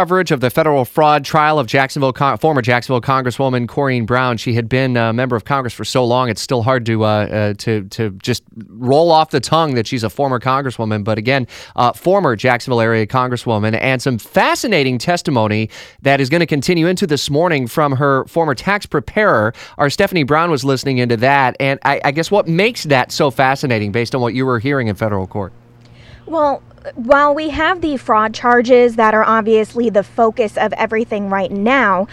Coverage of the federal fraud trial of Jacksonville former Jacksonville Congresswoman Corrine Brown. She had been a member of Congress for so long; it's still hard to uh, uh, to to just roll off the tongue that she's a former Congresswoman. But again, uh, former Jacksonville area Congresswoman, and some fascinating testimony that is going to continue into this morning from her former tax preparer. Our Stephanie Brown was listening into that, and I, I guess what makes that so fascinating, based on what you were hearing in federal court. Well, while we have the fraud charges that are obviously the focus of everything right now,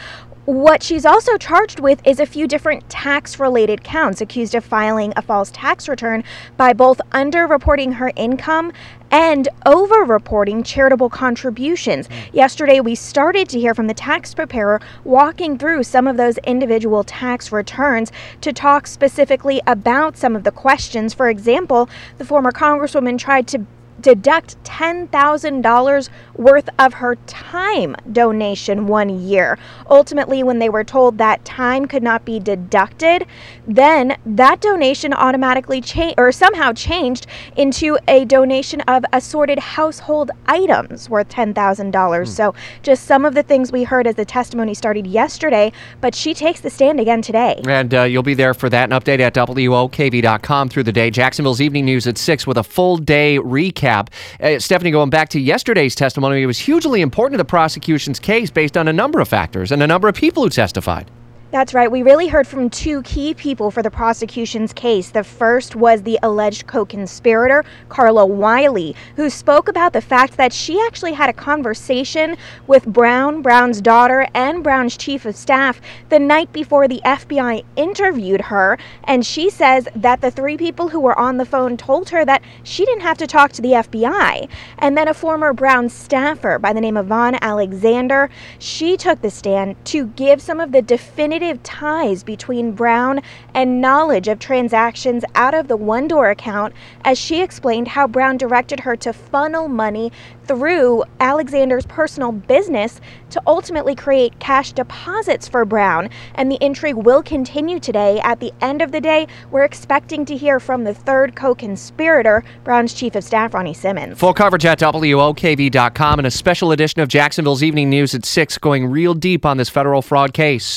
what she's also charged with is a few different tax related counts, accused of filing a false tax return by both underreporting her income and overreporting charitable contributions. Hmm. Yesterday, we started to hear from the tax preparer walking through some of those individual tax returns to talk specifically about some of the questions. For example, the former Congresswoman tried to deduct $10,000 worth of her time donation one year. Ultimately, when they were told that time could not be deducted, then that donation automatically changed or somehow changed into a donation of assorted household items worth $10,000. Mm. So, just some of the things we heard as the testimony started yesterday, but she takes the stand again today. And uh, you'll be there for that. and update at WOKV.com through the day. Jacksonville's Evening News at 6 with a full day recap recap. Uh, Stephanie, going back to yesterday's testimony, it was hugely important to the prosecution's case based on a number of factors and a number of people who testified. That's right. We really heard from two key people for the prosecution's case. The first was the alleged co conspirator, Carla Wiley, who spoke about the fact that she actually had a conversation with Brown, Brown's daughter, and Brown's chief of staff the night before the FBI interviewed her. And she says that the three people who were on the phone told her that she didn't have to talk to the FBI. And then a former Brown staffer by the name of Von Alexander, she took the stand to give some of the definitive definitive ties between Brown and knowledge of transactions out of the One Door account, as she explained how Brown directed her to funnel money through Alexander's personal business to ultimately create cash deposits for Brown. And the intrigue will continue today. At the end of the day, we're expecting to hear from the third co conspirator, Brown's chief of staff, Ronnie Simmons. Full coverage at WOKV.com and a special edition of Jacksonville's Evening News at 6 going real deep on this federal fraud case.